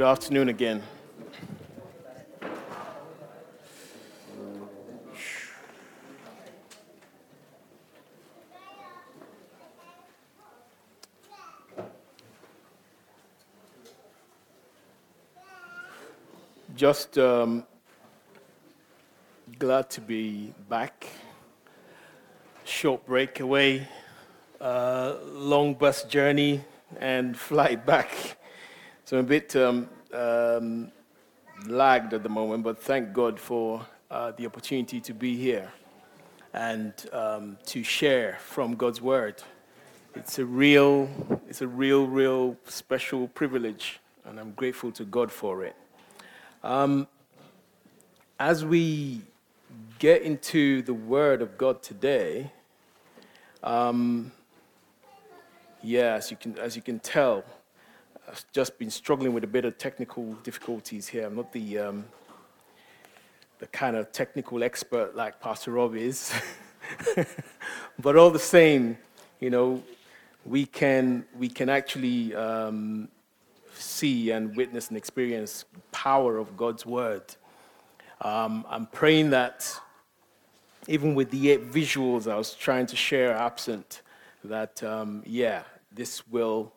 Good afternoon again. Just um, glad to be back. Short break away, uh, long bus journey, and flight back. So I'm a bit um, um, lagged at the moment, but thank God for uh, the opportunity to be here and um, to share from God's Word. It's a real, it's a real, real special privilege, and I'm grateful to God for it. Um, as we get into the Word of God today, um, yeah, as you can, as you can tell, I've just been struggling with a bit of technical difficulties here. I'm not the, um, the kind of technical expert like Pastor Rob is. but all the same, you know, we can, we can actually um, see and witness and experience power of God's word. Um, I'm praying that even with the visuals I was trying to share absent, that, um, yeah, this will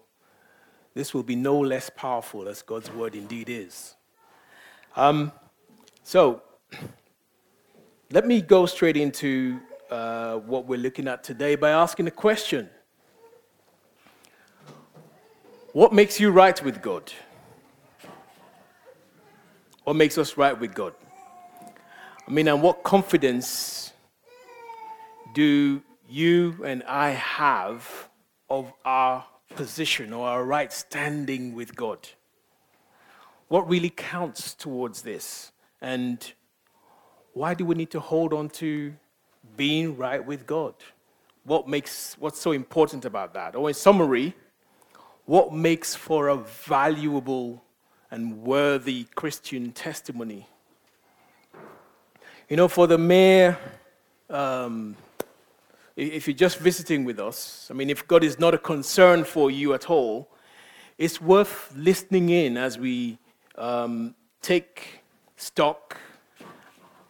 this will be no less powerful as God's word indeed is. Um, so, let me go straight into uh, what we're looking at today by asking a question What makes you right with God? What makes us right with God? I mean, and what confidence do you and I have of our position or our right standing with God. What really counts towards this? And why do we need to hold on to being right with God? What makes what's so important about that? Or in summary, what makes for a valuable and worthy Christian testimony? You know, for the mere um, if you're just visiting with us, I mean, if God is not a concern for you at all, it's worth listening in as we um, take stock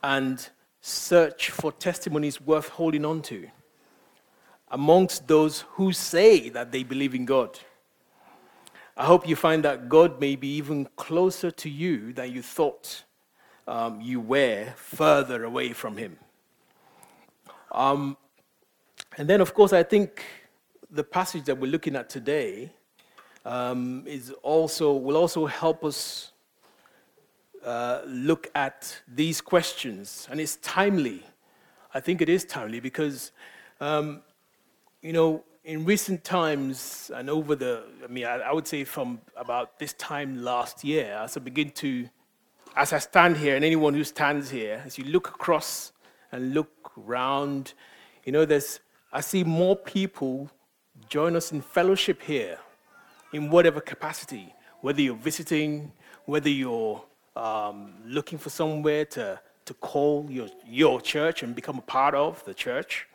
and search for testimonies worth holding on to amongst those who say that they believe in God. I hope you find that God may be even closer to you than you thought um, you were further away from Him. Um, and then, of course, I think the passage that we're looking at today um, is also, will also help us uh, look at these questions. And it's timely. I think it is timely because, um, you know, in recent times and over the, I mean, I, I, would say from about this time last year, as I begin to, as I stand here, and anyone who stands here, as you look across and look around, you know, there's I see more people join us in fellowship here in whatever capacity, whether you're visiting, whether you're um, looking for somewhere to, to call your, your church and become a part of the church.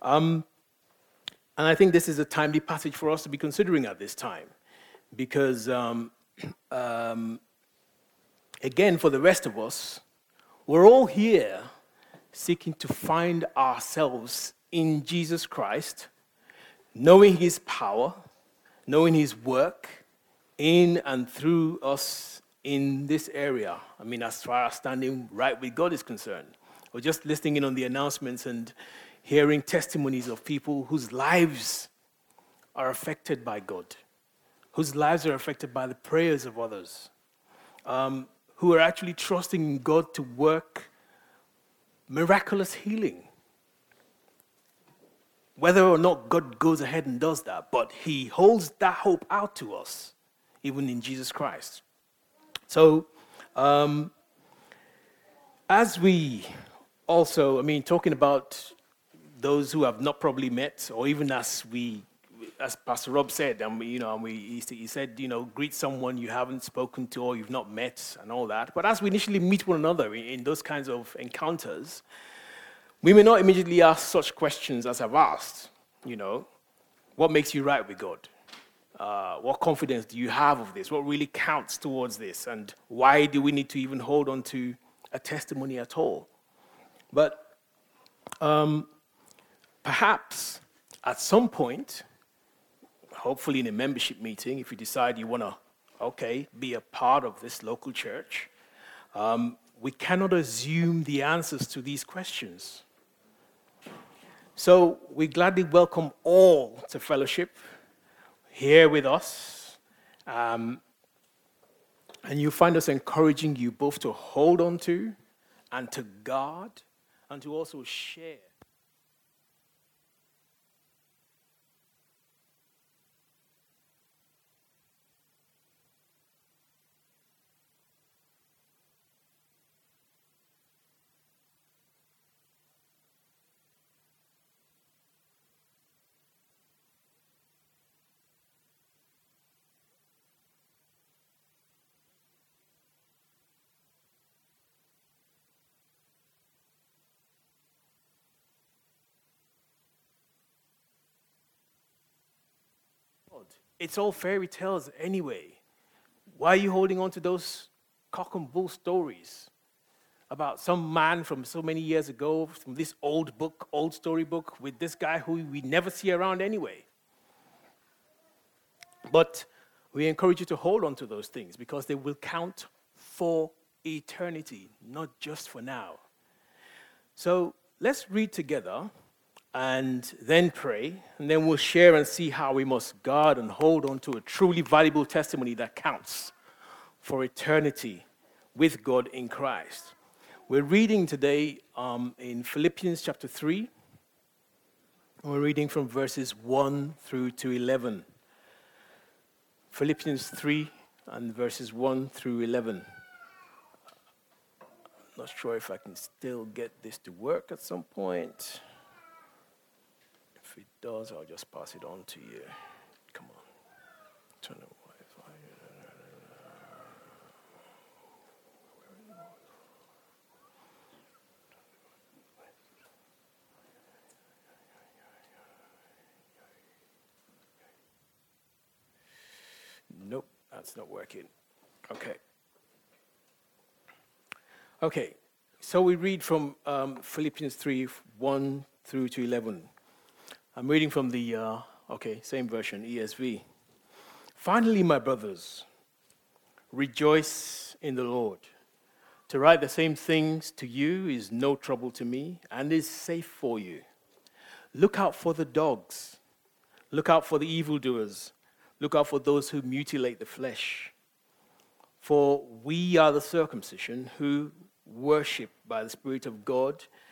Um, and I think this is a timely passage for us to be considering at this time because, um, um again, for the rest of us, we're all here seeking to find ourselves in Jesus Christ, knowing his power, knowing his work in and through us in this area. I mean, as far as standing right with God is concerned, or just listening in on the announcements and hearing testimonies of people whose lives are affected by God, whose lives are affected by the prayers of others, um, who are actually trusting in God to work miraculous healing whether or not God goes ahead and does that, but He holds that hope out to us, even in Jesus Christ. So, um, as we also, I mean, talking about those who have not probably met, or even as we, as Pastor Rob said, and we, you know, and we, he said, you know, greet someone you haven't spoken to or you've not met, and all that. But as we initially meet one another in, in those kinds of encounters, we may not immediately ask such questions as I've asked, you know, what makes you right with God? uh, what confidence do you have of this? What really counts towards this? And why do we need to even hold on to a testimony at all? But um, perhaps at some point, hopefully in a membership meeting, if you decide you want to, okay, be a part of this local church, um, we cannot assume the answers to these questions. So we gladly welcome all to fellowship here with us. Um, and you find us encouraging you both to hold on to and to guard and to also share. It's all fairy tales anyway. Why are you holding on to those cock and bull stories about some man from so many years ago, from this old book, old storybook, with this guy who we never see around anyway? But we encourage you to hold on to those things because they will count for eternity, not just for now. So let's read together and then pray, and then we'll share and see how we must guard and hold on to a truly valuable testimony that counts for eternity with God in Christ. We're reading today um, in Philippians chapter 3. We're reading from verses 1 through to 11. Philippians 3 and verses 1 through 11. I'm Not sure if I can still get this to work at some point. If it does, I'll just pass it on to you. Come on. Turn Wi-Fi. Nope, that's not working. Okay. Okay, so we read from um, Philippians 3 1 through to 11. I'm reading from the, uh, okay, same version, ESV. Finally, my brothers, rejoice in the Lord. To write the same things to you is no trouble to me and is safe for you. Look out for the dogs. Look out for the evildoers. Look out for those who mutilate the flesh. For we are the circumcision who worship by the Spirit of God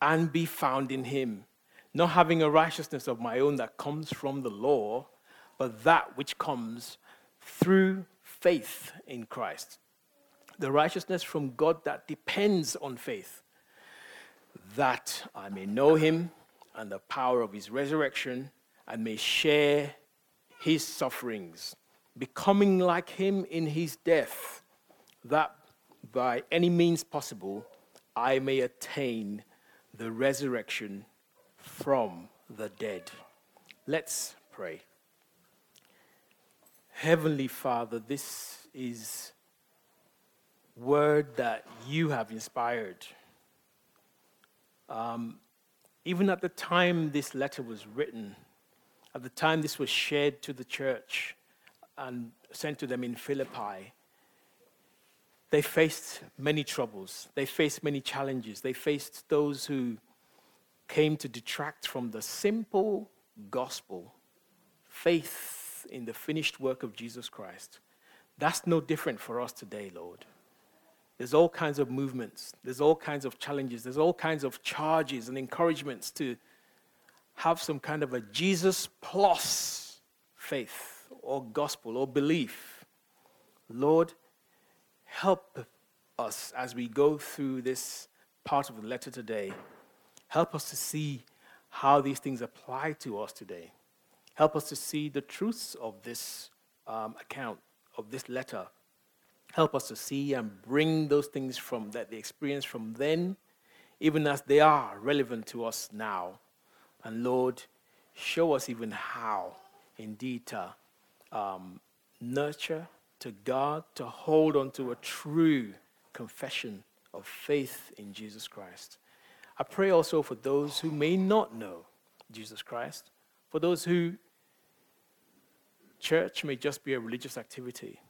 and be found in him, not having a righteousness of my own that comes from the law, but that which comes through faith in Christ. The righteousness from God that depends on faith, that I may know him and the power of his resurrection and may share his sufferings, becoming like him in his death, that by any means possible I may attain the resurrection from the dead. Let's pray. Heavenly Father, this is word that you have inspired. Um, even at the time this letter was written, at the time this was shared to the church, and sent to them in Philippi, they faced many troubles. They faced many challenges. They faced those who came to detract from the simple gospel faith in the finished work of Jesus Christ. That's no different for us today, Lord. There's all kinds of movements, there's all kinds of challenges, there's all kinds of charges and encouragements to have some kind of a Jesus plus faith or gospel or belief. Lord, help us as we go through this part of the letter today. Help us to see how these things apply to us today. Help us to see the truths of this um, account, of this letter. Help us to see and bring those things from that the experience from then, even as they are relevant to us now. And Lord, show us even how, indeed, to um, nurture, to God to hold on to a true confession of faith in Jesus Christ. I pray also for those who may not know Jesus Christ, for those who church may just be a religious activity.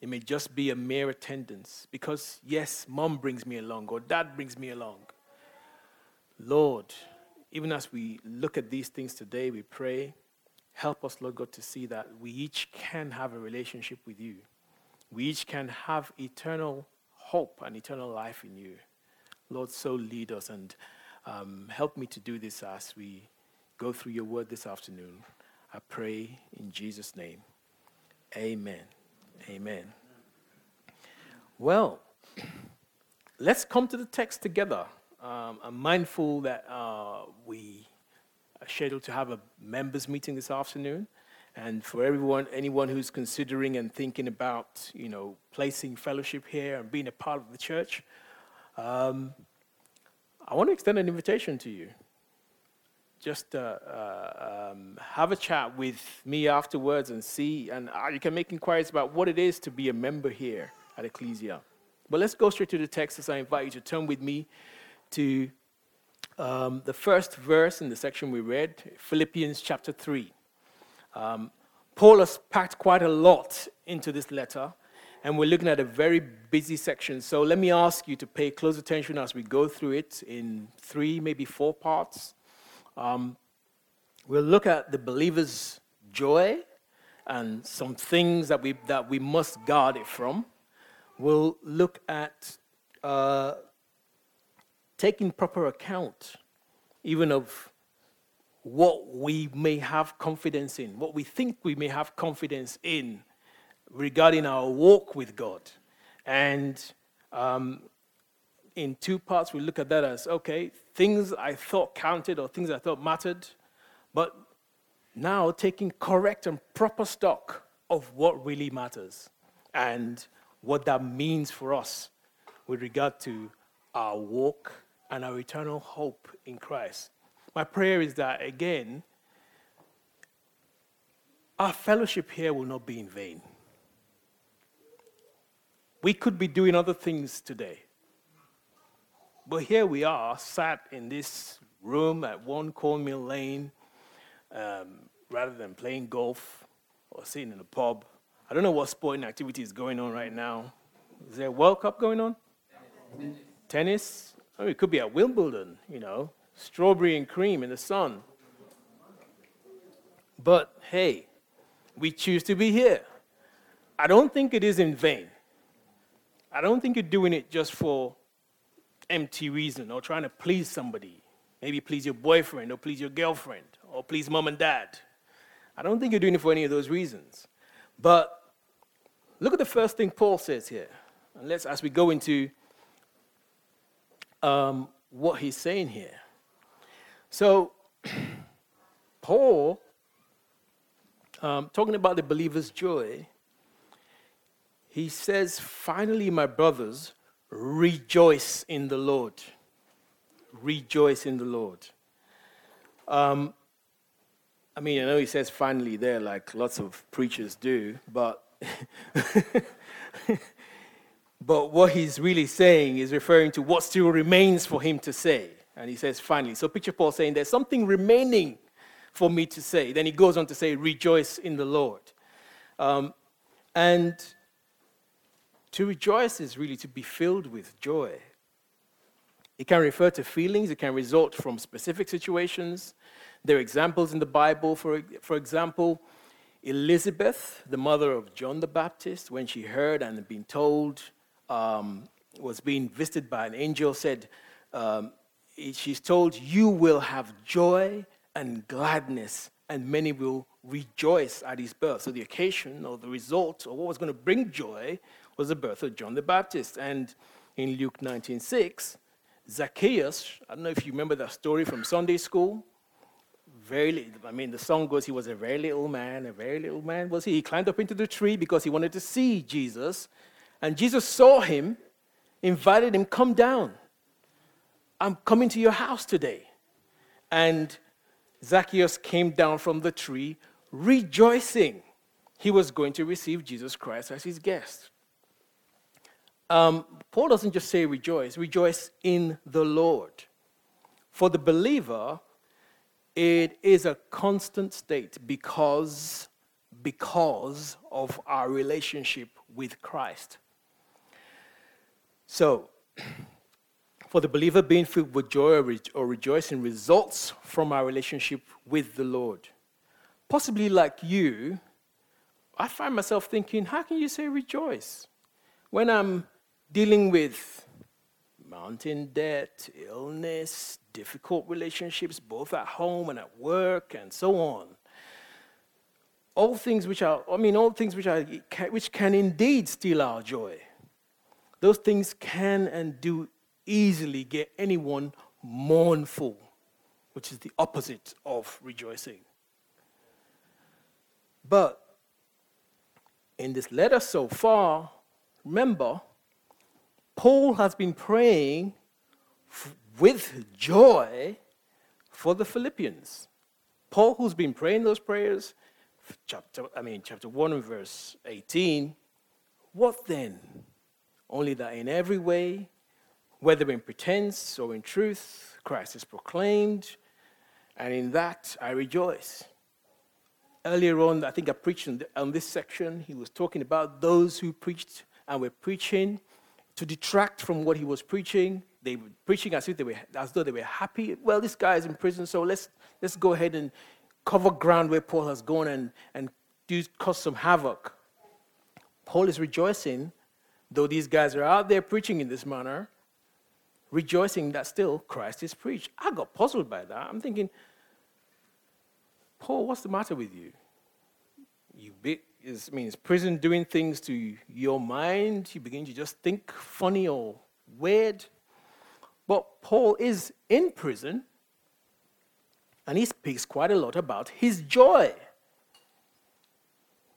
It may just be a mere attendance because, yes, mom brings me along or dad brings me along. Lord, even as we look at these things today, we pray, help us, Lord God, to see that we each can have a relationship with you. We each can have eternal hope and eternal life in you. Lord, so lead us and um, help me to do this as we go through your word this afternoon. I pray in Jesus' name. Amen. Amen. Well, let's come to the text together. Um, I'm mindful that uh, we scheduled to have a members meeting this afternoon. And for everyone, anyone who's considering and thinking about, you know, placing fellowship here and being a part of the church, um, I want to extend an invitation to you. Just uh, uh, um, have a chat with me afterwards and see, and uh, you can make inquiries about what it is to be a member here at Ecclesia. But let's go straight to the text as I invite you to turn with me to um, the first verse in the section we read, Philippians chapter 3. Um, Paul has packed quite a lot into this letter and we're looking at a very busy section. So let me ask you to pay close attention as we go through it in three, maybe four parts. Um, we'll look at the believer's joy and some things that we, that we must guard it from. We'll look at uh, taking proper account, even of what we may have confidence in, what we think we may have confidence in regarding our walk with God. And um, in two parts, we look at that as okay, things I thought counted or things I thought mattered, but now taking correct and proper stock of what really matters and what that means for us with regard to our walk and our eternal hope in Christ. My prayer is that, again, our fellowship here will not be in vain. We could be doing other things today. But here we are, sat in this room at one Cornmeal Lane, um, rather than playing golf or sitting in a pub. I don't know what sporting activity is going on right now. Is there a World Cup going on? Tennis. Tennis? Mean, it could be at Wimbledon, you know, strawberry and cream in the sun. But hey, we choose to be here. I don't think it is in vain. I don't think you're doing it just for empty reason or trying to please somebody. Maybe please your boyfriend or please your girlfriend or please mom and dad. I don't think you're doing it for any of those reasons. But look at the first thing Paul says here. And let's, as we go into um, what he's saying here. So, Paul, um, talking about the believer's joy, he says, Finally, my brothers, rejoice in the Lord. Rejoice in the Lord. Um, I mean, I know he says finally there, like lots of preachers do, but. but what he's really saying is referring to what still remains for him to say. And he says, finally. So picture Paul saying, There's something remaining for me to say. Then he goes on to say, Rejoice in the Lord. Um, and to rejoice is really to be filled with joy. It can refer to feelings, it can result from specific situations. There are examples in the Bible, for, for example, Elizabeth, the mother of John the Baptist, when she heard and had been told, um, was being visited by an angel, said, um, She's told, You will have joy and gladness, and many will rejoice at his birth. So the occasion or the result or what was going to bring joy was the birth of John the Baptist. And in Luke 19:6, Zacchaeus, I don't know if you remember that story from Sunday school. Very, I mean, the song goes, he was a very little man, a very little man was he. He climbed up into the tree because he wanted to see Jesus. And Jesus saw him, invited him, come down. I'm coming to your house today. And Zacchaeus came down from the tree rejoicing he was going to receive Jesus Christ as his guest. Um, Paul doesn't just say rejoice, rejoice in the Lord. For the believer, it is a constant state because, because of our relationship with Christ. So, for the believer, being filled with joy or rejoicing results from our relationship with the Lord. Possibly like you, I find myself thinking, how can you say rejoice? When I'm dealing with mountain debt, illness, difficult relationships, both at home and at work, and so on. All things which are, I mean, all things which, are, which can indeed steal our joy. Those things can and do easily get anyone mournful, which is the opposite of rejoicing. But in this letter so far, remember, Paul has been praying f- with joy for the Philippians. Paul, who's been praying those prayers, chapter, I mean, chapter 1 and verse 18, what then? Only that in every way, whether in pretense or in truth, Christ is proclaimed, and in that I rejoice. Earlier on, I think I preached on this section, he was talking about those who preached and were preaching to detract from what he was preaching. They were preaching as if they were as though they were happy. Well, this guy is in prison, so let's let's go ahead and cover ground where Paul has gone and, and do cause some havoc. Paul is rejoicing, though these guys are out there preaching in this manner, rejoicing that still Christ is preached. I got puzzled by that. I'm thinking, Paul, what's the matter with you? You mean, is prison doing things to your mind? You begin to just think funny or weird. But Paul is in prison, and he speaks quite a lot about his joy.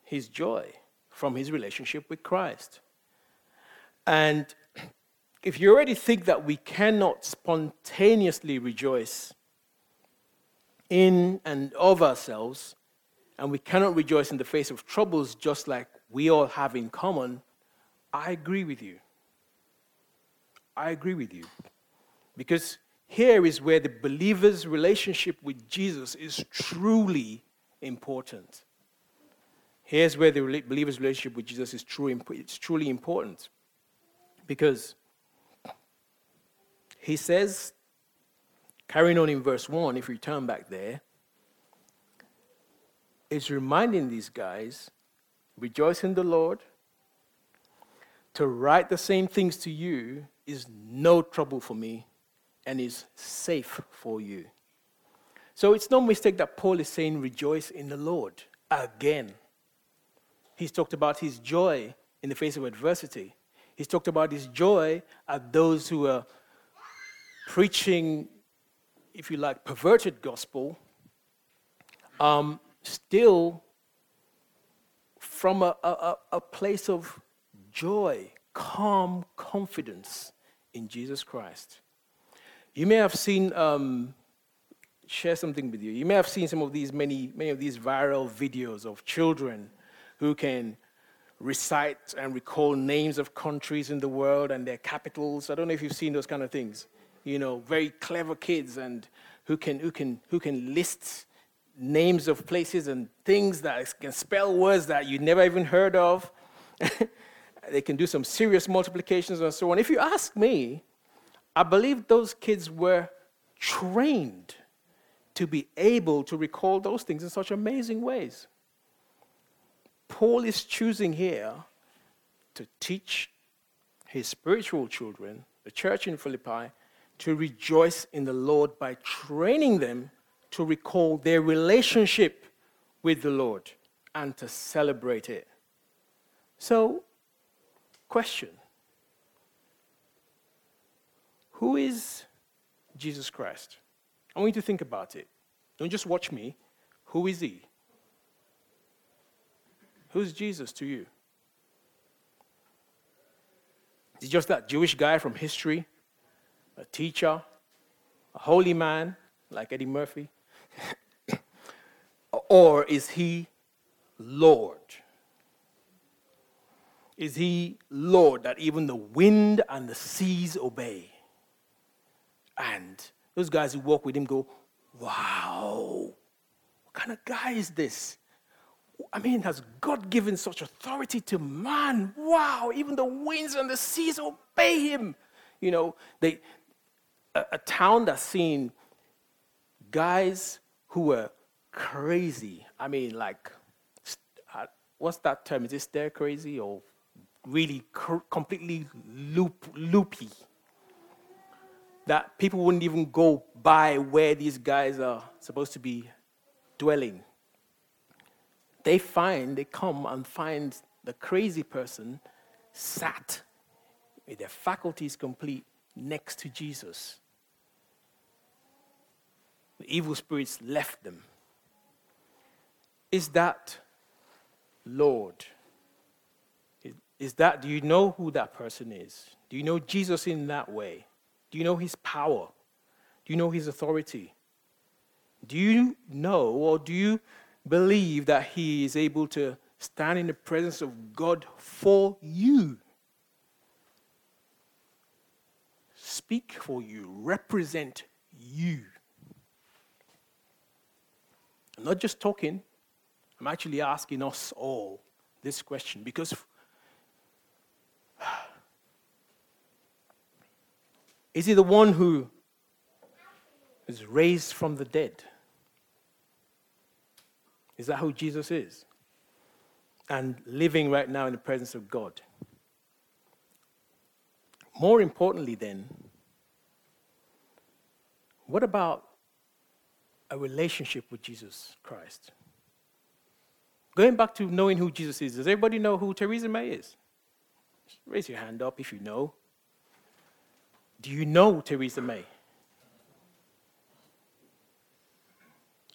His joy from his relationship with Christ. And if you already think that we cannot spontaneously rejoice in and of ourselves, and we cannot rejoice in the face of troubles just like we all have in common, I agree with you. I agree with you. Because here is where the believer's relationship with Jesus is truly important. Here's where the believer's relationship with Jesus is true, it's truly important. Because he says, carrying on in verse 1, if we turn back there, is reminding these guys rejoice in the Lord. To write the same things to you is no trouble for me and is safe for you. So it's no mistake that Paul is saying, rejoice in the Lord again. He's talked about his joy in the face of adversity. He's talked about his joy at those who are preaching, if you like, perverted gospel. Um, still from a, a, a place of joy, calm confidence in Jesus Christ. You may have seen, um, share something with you. You may have seen some of these, many, many of these viral videos of children who can recite and recall names of countries in the world and their capitals. I don't know if you've seen those kind of things. You know, very clever kids and who can, who can, who can list names of places and things that can spell words that you never even heard of. they can do some serious multiplications and so on. If you ask me, I believe those kids were trained to be able to recall those things in such amazing ways. Paul is choosing here to teach his spiritual children, the church in Philippi, to rejoice in the Lord by training them to recall their relationship with the Lord and to celebrate it. So, question Who is Jesus Christ? I want you to think about it. Don't just watch me. Who is he? Who's Jesus to you? Is he just that Jewish guy from history? A teacher? A holy man like Eddie Murphy? or is he Lord? Is he Lord that even the wind and the seas obey? And those guys who walk with him go, Wow, what kind of guy is this? I mean, has God given such authority to man? Wow, even the winds and the seas obey him. You know, they, a, a town that's seen guys who were crazy. I mean, like, uh, what's that term? Is it stir crazy or really cr- completely loop, loopy? That people wouldn't even go by where these guys are supposed to be dwelling. They find, they come and find the crazy person sat with their faculties complete next to Jesus. The evil spirits left them. Is that Lord? Is that, do you know who that person is? Do you know Jesus in that way? Do you know his power? Do you know his authority? Do you know or do you believe that he is able to stand in the presence of God for you? Speak for you, represent you. I'm not just talking, I'm actually asking us all this question because is he the one who is raised from the dead? Is that who Jesus is? And living right now in the presence of God. More importantly, then, what about a relationship with Jesus Christ? Going back to knowing who Jesus is, does everybody know who Theresa May is? Raise your hand up if you know. Do you know Theresa May?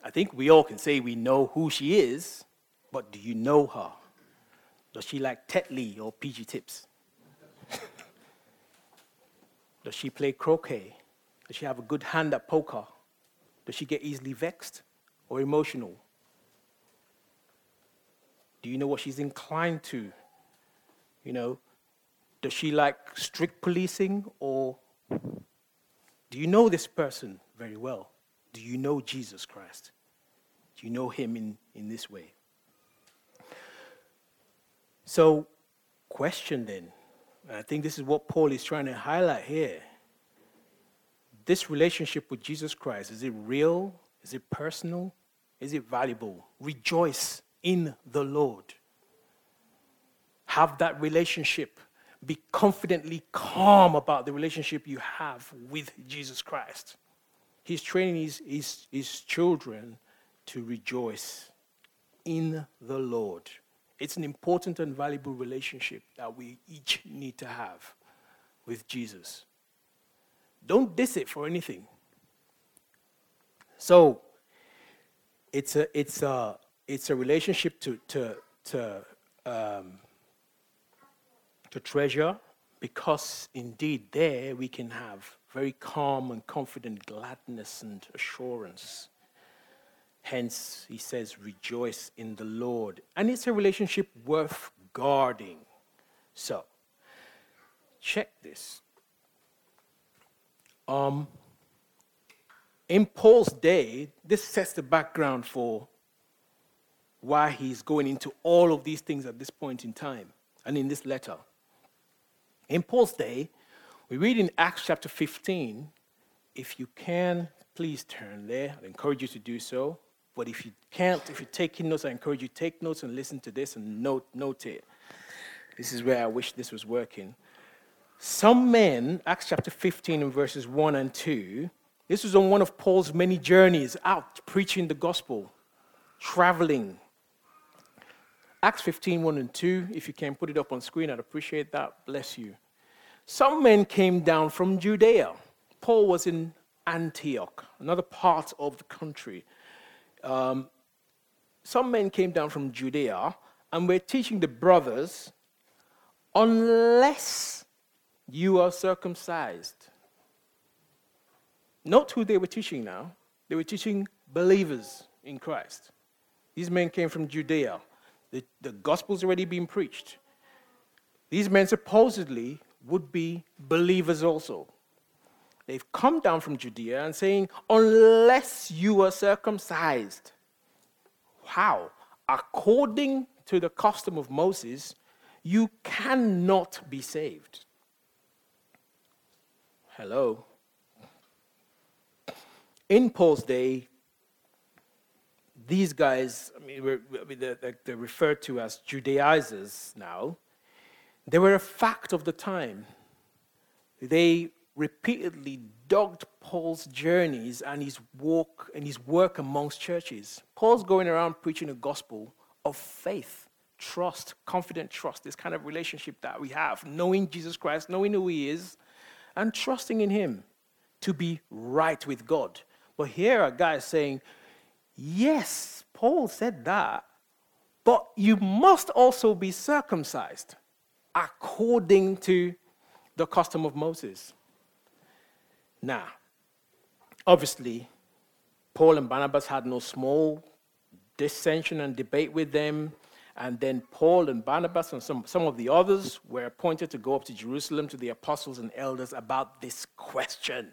I think we all can say we know who she is, but do you know her? Does she like Tetley or PG Tips? Does she play croquet? Does she have a good hand at poker? Does she get easily vexed or emotional? Do you know what she's inclined to? You know, does she like strict policing or do you know this person very well? Do you know Jesus Christ? You know him in, in this way? So, question then, I think this is what Paul is trying to highlight here. This relationship with Jesus Christ, is it real? Is it personal? Is it valuable? Rejoice in the Lord. Have that relationship. Be confidently calm about the relationship you have with Jesus Christ. He's training his, his, his children to rejoice in the Lord. It's an important and valuable relationship that we each need to have with Jesus. Don't diss it for anything. So, it's a, it's a, it's a relationship to, to, to, um, to treasure because indeed there we can have very calm and confident gladness and assurance. Hence, he says, rejoice in the Lord. And it's a relationship worth guarding. So, check this. Um, in Paul's day, this sets the background for why he's going into all of these things at this point in time and in this letter. In Paul's day, we read in Acts chapter 15. If you can, please turn there. I encourage you to do so. But if you can't, if you're taking notes, I encourage you to take notes and listen to this and note, note it. This is where I wish this was working. Some men, Acts chapter 15 and verses 1 and 2, this was on one of Paul's many journeys out preaching the gospel, traveling. Acts 15, 1 and 2, if you can put it up on screen, I'd appreciate that. Bless you. Some men came down from Judea. Paul was in Antioch, another part of the country. Um, some men came down from Judea and were teaching the brothers, unless you are circumcised. Note who they were teaching now. They were teaching believers in Christ. These men came from Judea. The, the gospel's already been preached. These men supposedly would be believers also. They've come down from Judea and saying, unless you are circumcised. How? According to the custom of Moses, you cannot be saved. Hello. In Paul's day, these guys, I mean, they're referred to as Judaizers now. They were a fact of the time. They repeatedly dogged Paul's journeys and his walk and his work amongst churches. Paul's going around preaching a gospel of faith, trust, confident trust, this kind of relationship that we have, knowing Jesus Christ, knowing who he is, and trusting in him to be right with God. But here a guy saying, Yes, Paul said that, but you must also be circumcised according to the custom of Moses. Now, obviously, Paul and Barnabas had no small dissension and debate with them. And then Paul and Barnabas and some, some of the others were appointed to go up to Jerusalem to the apostles and elders about this question.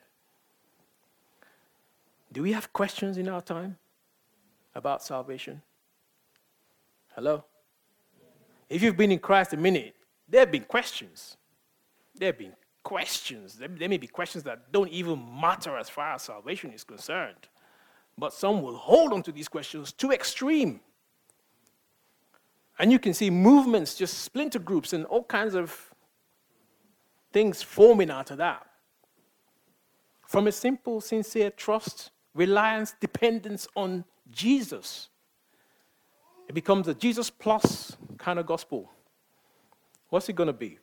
Do we have questions in our time about salvation? Hello? If you've been in Christ a minute, there have been questions. There have been questions. There, may be questions that don't even matter as far as salvation is concerned. But some will hold on to these questions too extreme. And you can see movements, just splinter groups, and all kinds of things forming out of that. From a simple, sincere trust, reliance, dependence on Jesus, it becomes a Jesus plus kind of gospel. What's it going to be?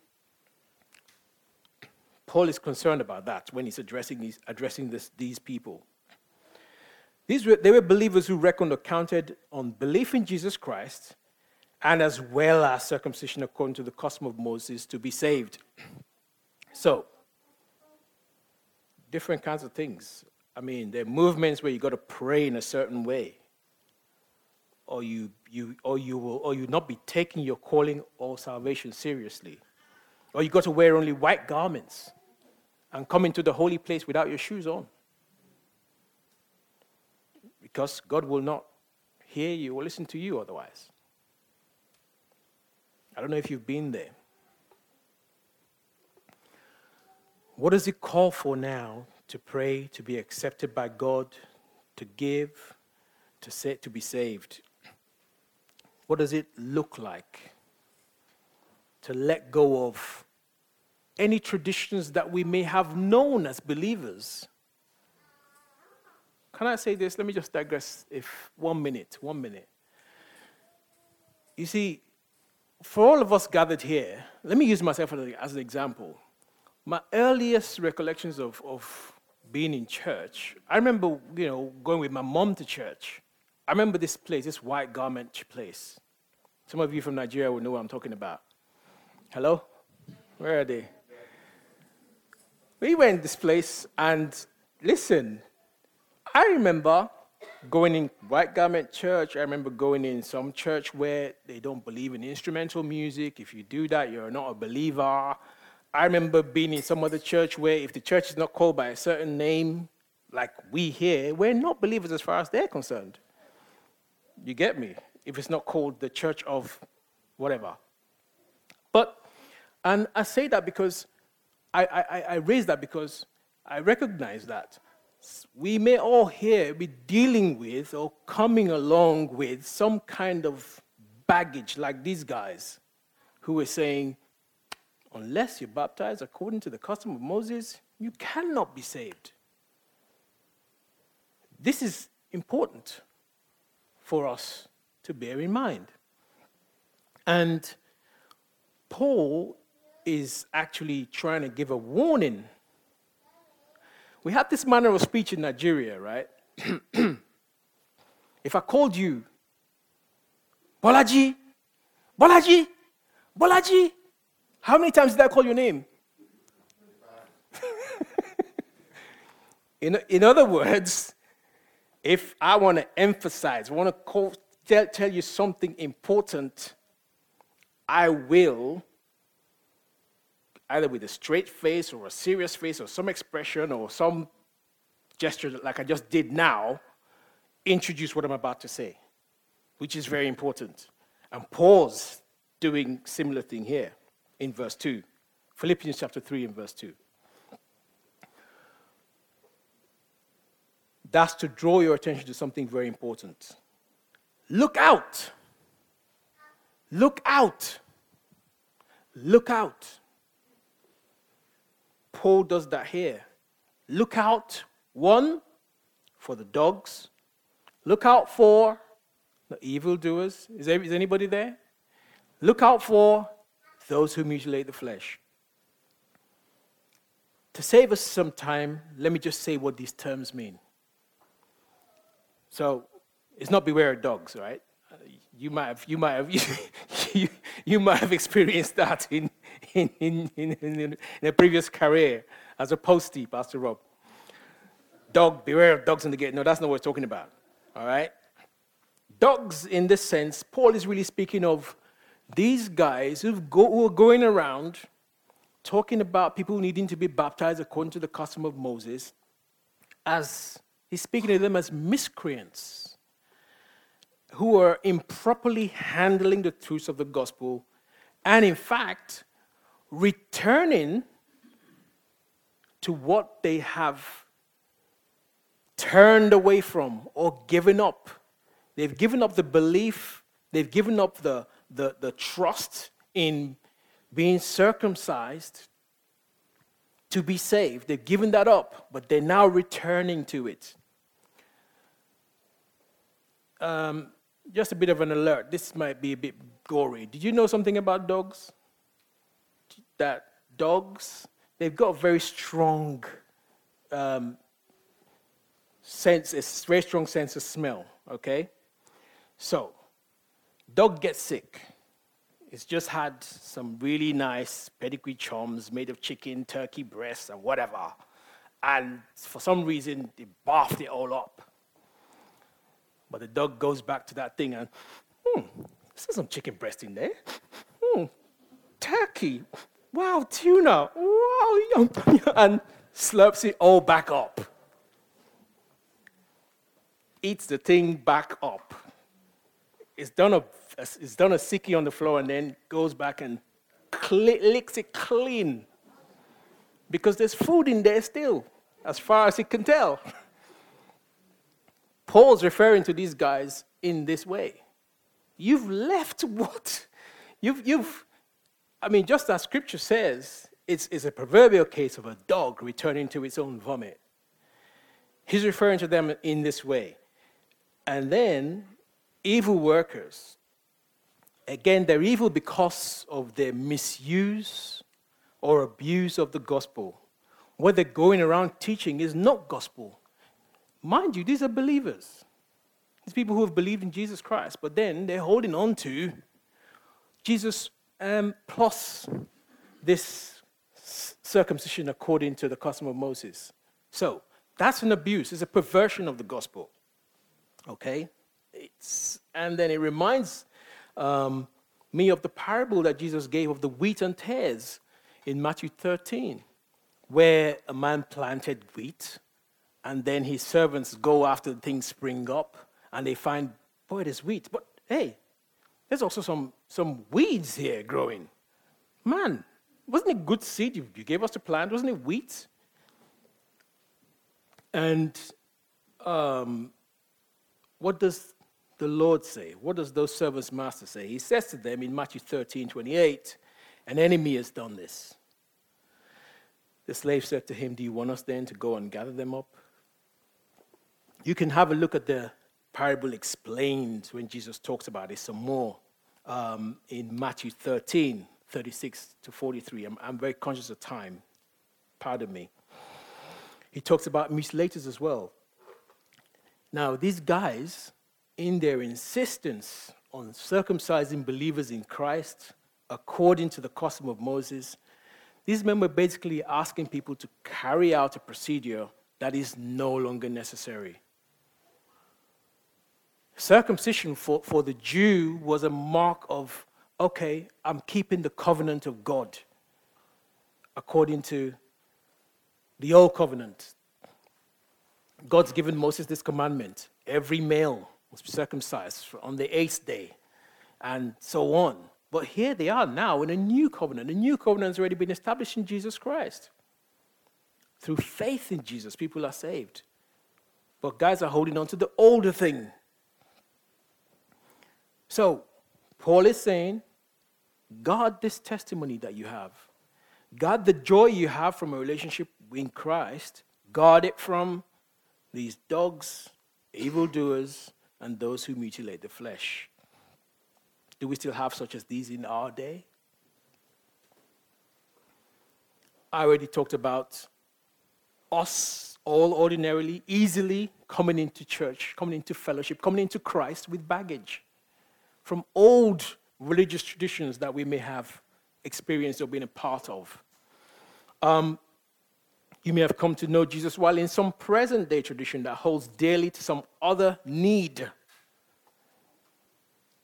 Paul is concerned about that when he's addressing these, addressing this, these people. These were, they were believers who reckoned or counted on belief in Jesus Christ and as well as circumcision according to the custom of Moses to be saved. So, different kinds of things. I mean, there are movements where you got to pray in a certain way or you, you, or you will or you not be taking your calling or salvation seriously. Or you got to wear only white garments and come into the holy place without your shoes on. Because God will not hear you or listen to you otherwise. I don't know if you've been there. What does it call for now to pray, to be accepted by God, to give, to, say, to be saved? What does it look like to let go of any traditions that we may have known as believers? Can I say this? Let me just digress if one minute, one minute. You see, for all of us gathered here, let me use myself as an example. My earliest recollections of, of being in church, I remember, you know, going with my mom to church. I remember this place, this white garment place. Some of you from Nigeria will know what I'm talking about. Hello? Where are they? We went this place, and listen, I remember going in white garment church. I remember going in some church where they don't believe in instrumental music. If you do that, you're not a believer. I remember being in some other church where if the church is not called by a certain name, like we here, we're not believers as far as they're concerned. You get me? If it's not called the church of whatever. But, and I say that because I, I, I raise that because I recognize that we may all here be dealing with or coming along with some kind of baggage like these guys who are saying, unless you're baptized according to the custom of Moses, you cannot be saved. This is important for us to bear in mind. And Paul is actually trying to give a warning. We have this manner of speech in Nigeria, right? if I called you, Bolaji, Bolaji, Bolaji, how many times did I call your name? in, in other words, if I want to emphasize, want to tell, tell you something important, I will, either with a straight face or a serious face or some expression or some gesture like I just did now, introduce what I'm about to say, which is very important. And Paul's doing similar thing here in verse 2. Philippians chapter 3 and verse 2. That's to draw your attention to something very important. Look out. Look out. Look out. Paul does that here. Look out, one, for the dogs. Look out for the evildoers. Is, there, is anybody there? Look out for those who mutilate the flesh. To save us some time, let me just say what these terms mean. So, it's not beware of dogs, right? You might have, you might have, you, you might have experienced that in, in, in, in, in a previous career as a postie, Pastor Rob. Dog, beware of dogs in the gate. No, that's not what we're talking about. All right? Dogs, in this sense, Paul is really speaking of these guys who go, are going around talking about people needing to be baptized according to the custom of Moses, as he's speaking to them as miscreants who are improperly handling the truths of the gospel and, in fact, returning to what they have turned away from or given up. They've given up the belief, they've given up the, the, the trust in being circumcised to be saved. They've given that up, but they're now returning to it. Um, just a bit of an alert. This might be a bit gory. Did you know something about dogs? That dogs, they've got a very strong um, sense, a very strong sense of smell, okay? So, dog gets sick. It's just had some really nice pedigree chums made of chicken, turkey breasts, and whatever. And for some reason, they bathed it all up. But the dog goes back to that thing and, hmm, there's some chicken breast in there. Hmm, turkey. Wow, tuna. Wow, yum, and slurps it oh, all back up. Eats the thing back up. It's done a, it's done a sickie on the floor and then goes back and cl- licks it clean. Because there's food in there still, as far as it can tell. Paul's referring to these guys in this way. You've left what? You've, you've I mean, just as scripture says, it's, it's a proverbial case of a dog returning to its own vomit. He's referring to them in this way. And then, evil workers. Again, they're evil because of their misuse or abuse of the gospel. What they're going around teaching is not gospel, Mind you, these are believers. These people who have believed in Jesus Christ, but then they're holding on to Jesus um, plus this circumcision according to the custom of Moses. So that's an abuse, it's a perversion of the gospel. Okay? It's, and then it reminds um, me of the parable that Jesus gave of the wheat and tares in Matthew 13, where a man planted wheat and then his servants go after the things spring up and they find, boy, there's wheat. But hey, there's also some, some weeds here growing. Man, wasn't it good seed you, you gave us to plant? Wasn't it wheat? And um, what does the Lord say? What does those servants' master say? He says to them in Matthew 13 28, An enemy has done this. The slave said to him, Do you want us then to go and gather them up? You can have a look at the parable explained when Jesus talks about it some more um, in Matthew 13 36 to 43. I'm, I'm very conscious of time. Pardon me. He talks about mutilators as well. Now, these guys, in their insistence on circumcising believers in Christ according to the custom of Moses, these men were basically asking people to carry out a procedure that is no longer necessary. Circumcision for, for the Jew was a mark of, okay, I'm keeping the covenant of God according to the old covenant. God's given Moses this commandment every male must be circumcised on the eighth day, and so on. But here they are now in a new covenant. A new covenant has already been established in Jesus Christ. Through faith in Jesus, people are saved. But guys are holding on to the older thing. So, Paul is saying, guard this testimony that you have. Guard the joy you have from a relationship in Christ. Guard it from these dogs, evildoers, and those who mutilate the flesh. Do we still have such as these in our day? I already talked about us all ordinarily, easily coming into church, coming into fellowship, coming into Christ with baggage from old religious traditions that we may have experienced or been a part of. Um, you may have come to know Jesus while in some present day tradition that holds dearly to some other need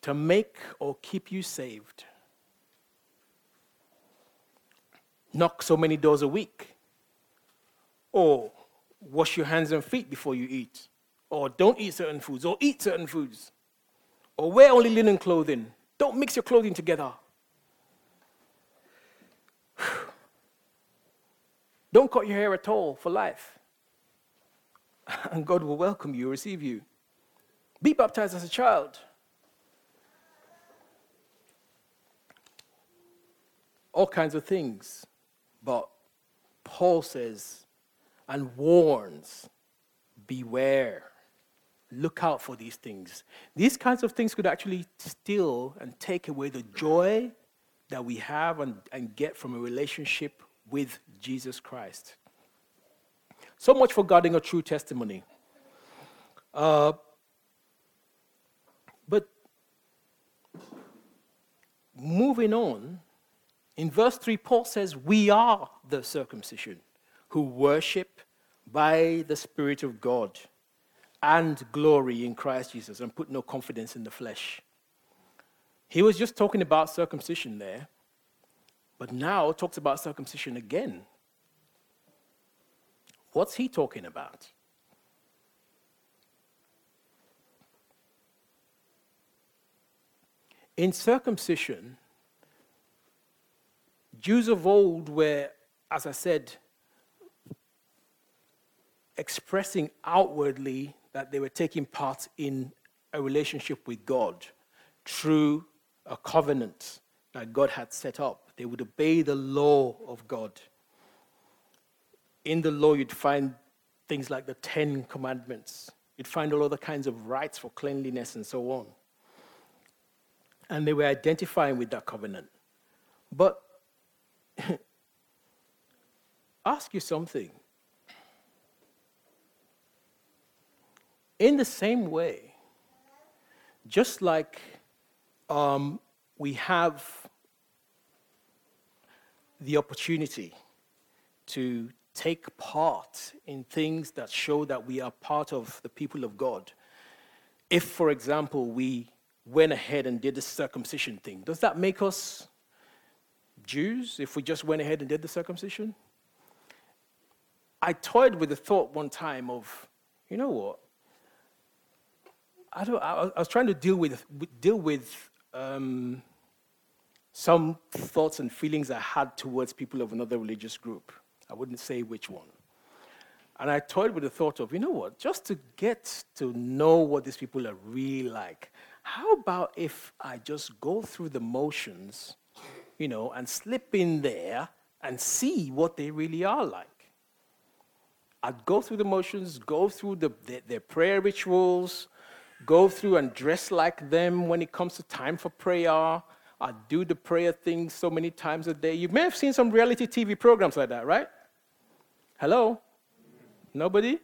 to make or keep you saved. Knock so many doors a week, or wash your hands and feet before you eat, or don't eat certain foods, or eat certain foods, or wear only linen clothing. Don't mix your clothing together. Don't cut your hair at all for life. And God will welcome you, receive you. Be baptized as a child. All kinds of things. But Paul says and warns beware. Look out for these things. These kinds of things could actually steal and take away the joy that we have and, and get from a relationship with Jesus Christ. So much for guarding a true testimony. Uh, but moving on, in verse 3, Paul says, We are the circumcision who worship by the Spirit of God and glory in Christ Jesus and put no confidence in the flesh. He was just talking about circumcision there, but now talks about circumcision again. What's he talking about? In circumcision, Jews of old were, as I said, expressing outwardly that they were taking part in a relationship with God through a covenant that God had set up. They would obey the law of God. In the law, you'd find things like the Ten Commandments. You'd find all other kinds of rites for cleanliness and so on. And they were identifying with that covenant. But ask you something. In the same way, just like um, we have the opportunity to take part in things that show that we are part of the people of God. If, for example, we went ahead and did the circumcision thing, does that make us Jews if we just went ahead and did the circumcision? I toyed with the thought one time of, you know what? I, don't, I, I was trying to deal with, deal with um, some thoughts and feelings I had towards people of another religious group. I wouldn't say which one. And I toyed with the thought of, you know what, just to get to know what these people are really like, how about if I just go through the motions, you know, and slip in there and see what they really are like? I'd go through the motions, go through the, the, their prayer rituals, go through and dress like them when it comes to time for prayer. I'd do the prayer thing so many times a day. You may have seen some reality TV programs like that, right? Hello? Nobody?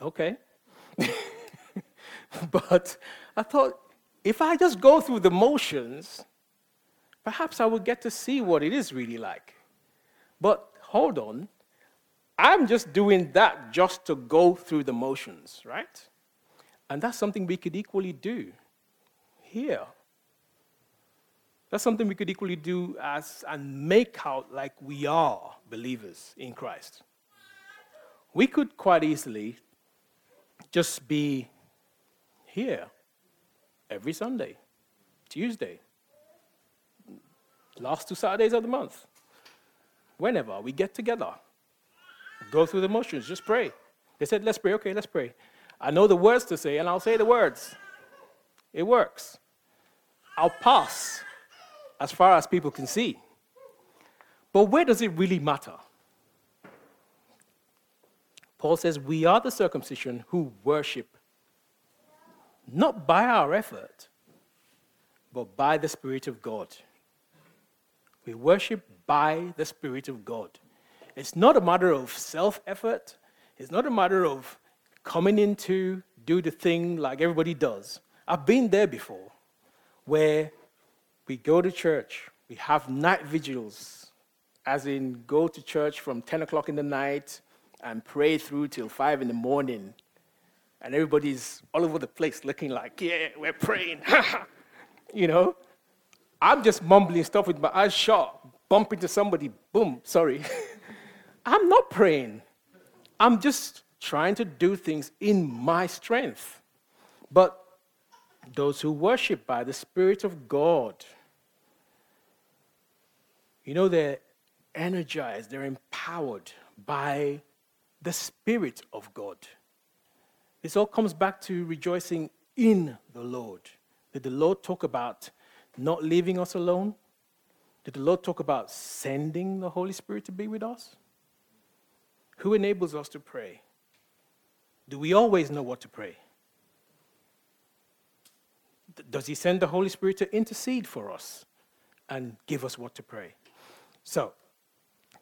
Okay. but I thought, if I just go through the motions, perhaps I would get to see what it is really like. But hold on, I'm just doing that just to go through the motions, right? And that's something we could equally do here. That's something we could equally do as and make out like we are believers in Christ. We could quite easily just be here every Sunday, Tuesday, last two Saturdays of the month. Whenever we get together, go through the motions, just pray. They said, let's pray. Okay, let's pray. I know the words to say, and I'll say the words. It works. I'll pass as far as people can see. But where does it really matter? Paul says, We are the circumcision who worship not by our effort, but by the Spirit of God. We worship by the Spirit of God. It's not a matter of self effort, it's not a matter of coming in to do the thing like everybody does. I've been there before where we go to church, we have night vigils, as in go to church from 10 o'clock in the night and pray through till 5 in the morning. And everybody's all over the place looking like, yeah, we're praying. you know? I'm just mumbling stuff with my eyes shut, bump into somebody, boom, sorry. I'm not praying. I'm just trying to do things in my strength. But those who worship by the Spirit of God, you know, they're energized, they're empowered by the Spirit of God. This all comes back to rejoicing in the Lord. Did the Lord talk about not leaving us alone? Did the Lord talk about sending the Holy Spirit to be with us? Who enables us to pray? Do we always know what to pray? Does He send the Holy Spirit to intercede for us and give us what to pray? So,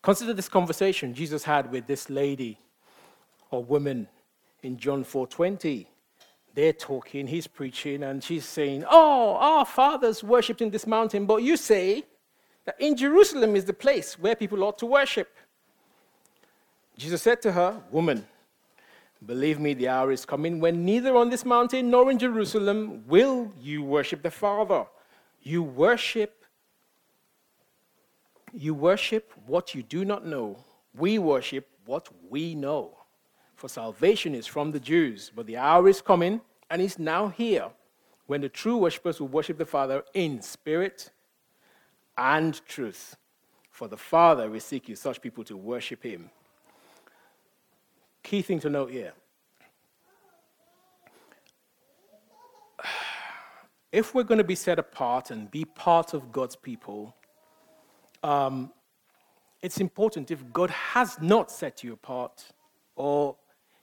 consider this conversation Jesus had with this lady or woman in John 4:20. They're talking, he's preaching, and she's saying, Oh, our fathers worshipped in this mountain, but you say that in Jerusalem is the place where people ought to worship. Jesus said to her, Woman, believe me, the hour is coming when neither on this mountain nor in Jerusalem will you worship the Father. You worship you worship what you do not know. We worship what we know. For salvation is from the Jews, but the hour is coming and is now here when the true worshippers will worship the Father in spirit and truth. For the Father is seeking such people to worship him. Key thing to note here. If we're going to be set apart and be part of God's people, um, it's important if God has not set you apart or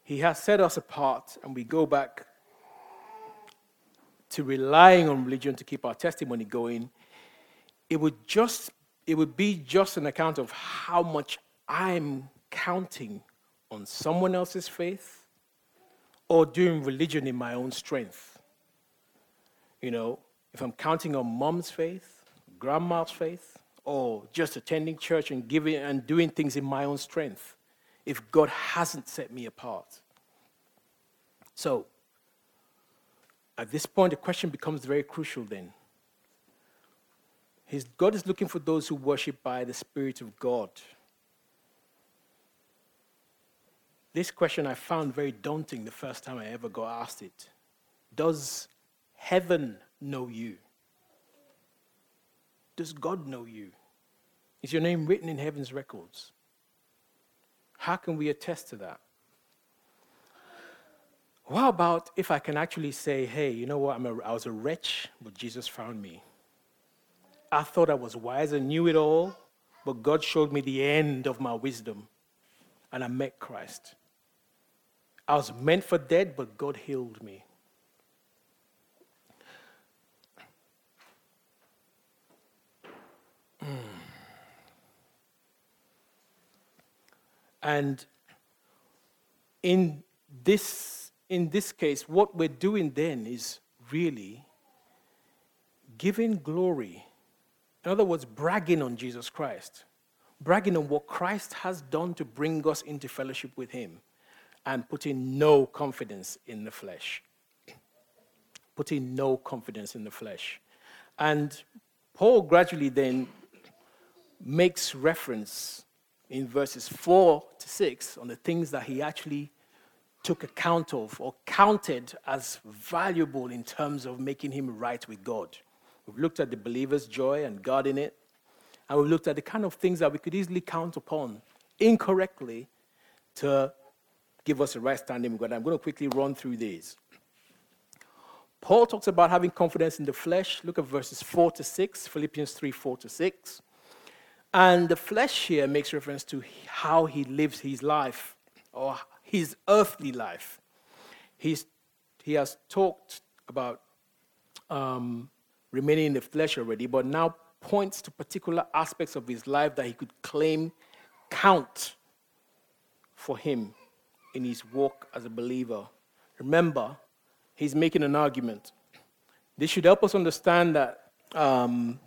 he has set us apart, and we go back to relying on religion to keep our testimony going, it would just it would be just an account of how much I'm counting on someone else's faith or doing religion in my own strength. You know, if I'm counting on mom's faith, grandma's faith, or just attending church and giving and doing things in my own strength if God hasn't set me apart. So, at this point, the question becomes very crucial then. His, God is looking for those who worship by the Spirit of God. This question I found very daunting the first time I ever got asked it. Does heaven know you? Does God know you? Is your name written in heaven's records? How can we attest to that? What about if I can actually say, hey, you know what? A, I was a wretch, but Jesus found me. I thought I was wise and knew it all, but God showed me the end of my wisdom, and I met Christ. I was meant for death, but God healed me. Mm. And in this, in this case, what we're doing then is really giving glory. In other words, bragging on Jesus Christ, bragging on what Christ has done to bring us into fellowship with Him, and putting no confidence in the flesh. Putting no confidence in the flesh. And Paul gradually then makes reference in verses 4 to 6 on the things that he actually took account of or counted as valuable in terms of making him right with God. We've looked at the believer's joy and God in it, and we've looked at the kind of things that we could easily count upon incorrectly to give us a right standing with God. I'm going to quickly run through these. Paul talks about having confidence in the flesh. Look at verses 4 to 6, Philippians 3 4 to 6. And the flesh here makes reference to how he lives his life or his earthly life. He's, he has talked about um, remaining in the flesh already, but now points to particular aspects of his life that he could claim count for him in his walk as a believer. Remember, he's making an argument. This should help us understand that um,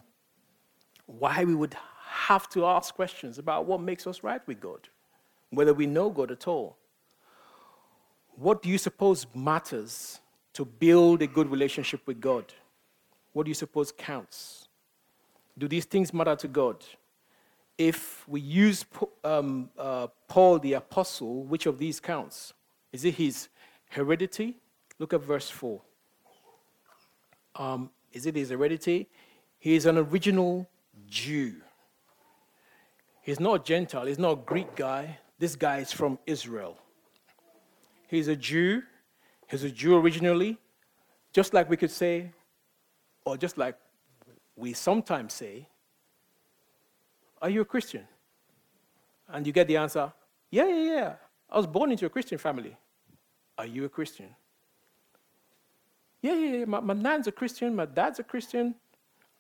why we would have to ask questions about what makes us right with God, whether we know God at all. What do you suppose matters to build a good relationship with God? What do you suppose counts? Do these things matter to God? If we use um, uh, Paul the Apostle, which of these counts? Is it his heredity? Look at verse 4. Um, is it his heredity? He is an original Jew. He's not a Gentile, he's not a Greek guy. This guy is from Israel. He's a Jew. He's a Jew originally, just like we could say, or just like we sometimes say, Are you a Christian? And you get the answer, Yeah, yeah, yeah. I was born into a Christian family. Are you a Christian? Yeah, yeah, yeah. My, my nan's a Christian, my dad's a Christian.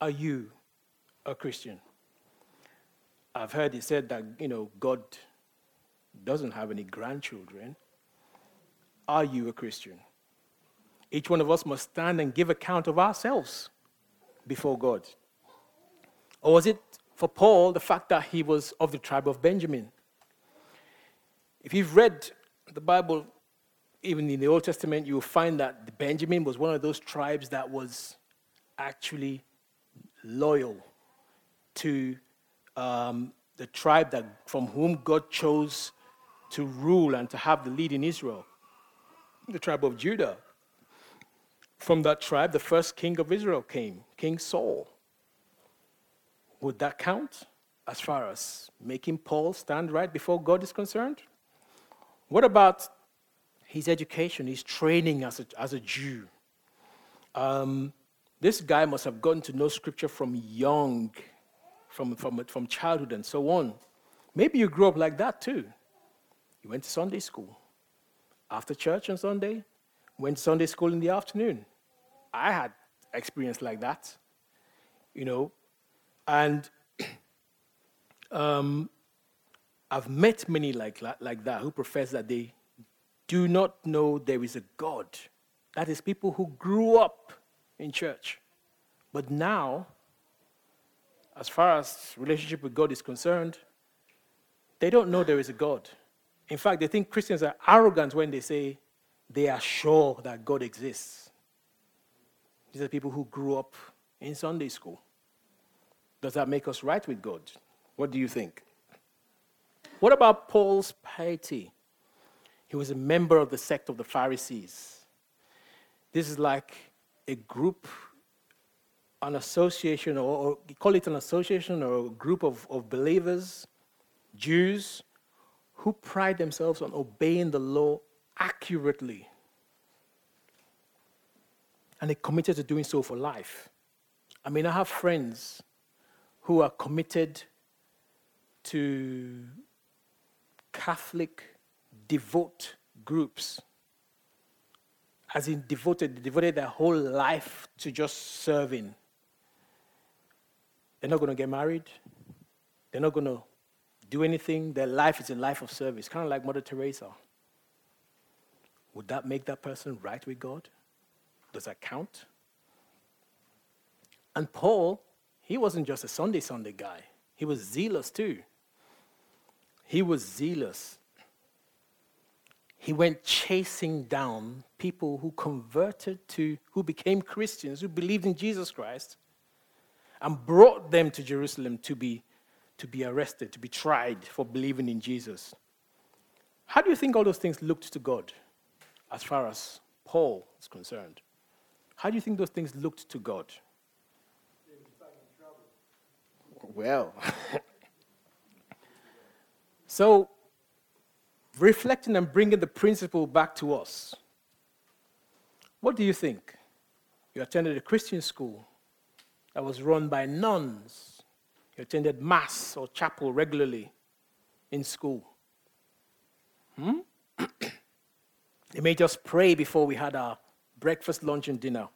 Are you a Christian? I've heard it said that, you know, God doesn't have any grandchildren. Are you a Christian? Each one of us must stand and give account of ourselves before God. Or was it for Paul the fact that he was of the tribe of Benjamin? If you've read the Bible, even in the Old Testament, you'll find that Benjamin was one of those tribes that was actually loyal to um, the tribe that, from whom God chose to rule and to have the lead in Israel, the tribe of Judah. From that tribe, the first king of Israel came, King Saul. Would that count as far as making Paul stand right before God is concerned? What about his education, his training as a, as a Jew? Um, this guy must have gotten to know scripture from young from, from, from childhood and so on. Maybe you grew up like that too. You went to Sunday school. After church on Sunday, went to Sunday school in the afternoon. I had experience like that, you know, and um, I've met many like, like that who profess that they do not know there is a God. That is, people who grew up in church, but now as far as relationship with God is concerned, they don't know there is a God. In fact, they think Christians are arrogant when they say they are sure that God exists. These are people who grew up in Sunday school. Does that make us right with God? What do you think? What about Paul's piety? He was a member of the sect of the Pharisees. This is like a group, an association, or, or call it an association or a group of, of believers, Jews, who pride themselves on obeying the law accurately. And they committed to doing so for life. I mean, I have friends who are committed to Catholic devout groups, as in devoted, they devoted their whole life to just serving. They're not going to get married. They're not going to do anything. Their life is a life of service, kind of like Mother Teresa. Would that make that person right with God? Does that count? And Paul, he wasn't just a Sunday Sunday guy. He was zealous too. He was zealous. He went chasing down people who converted to, who became Christians, who believed in Jesus Christ, and brought them to Jerusalem to be, to be arrested, to be tried for believing in Jesus. How do you think all those things looked to God as far as Paul is concerned? How do you think those things looked to God? Well, so reflecting and bringing the principle back to us. What do you think? You attended a Christian school that was run by nuns. You attended Mass or chapel regularly in school. Hmm? they made us pray before we had our breakfast, lunch, and dinner.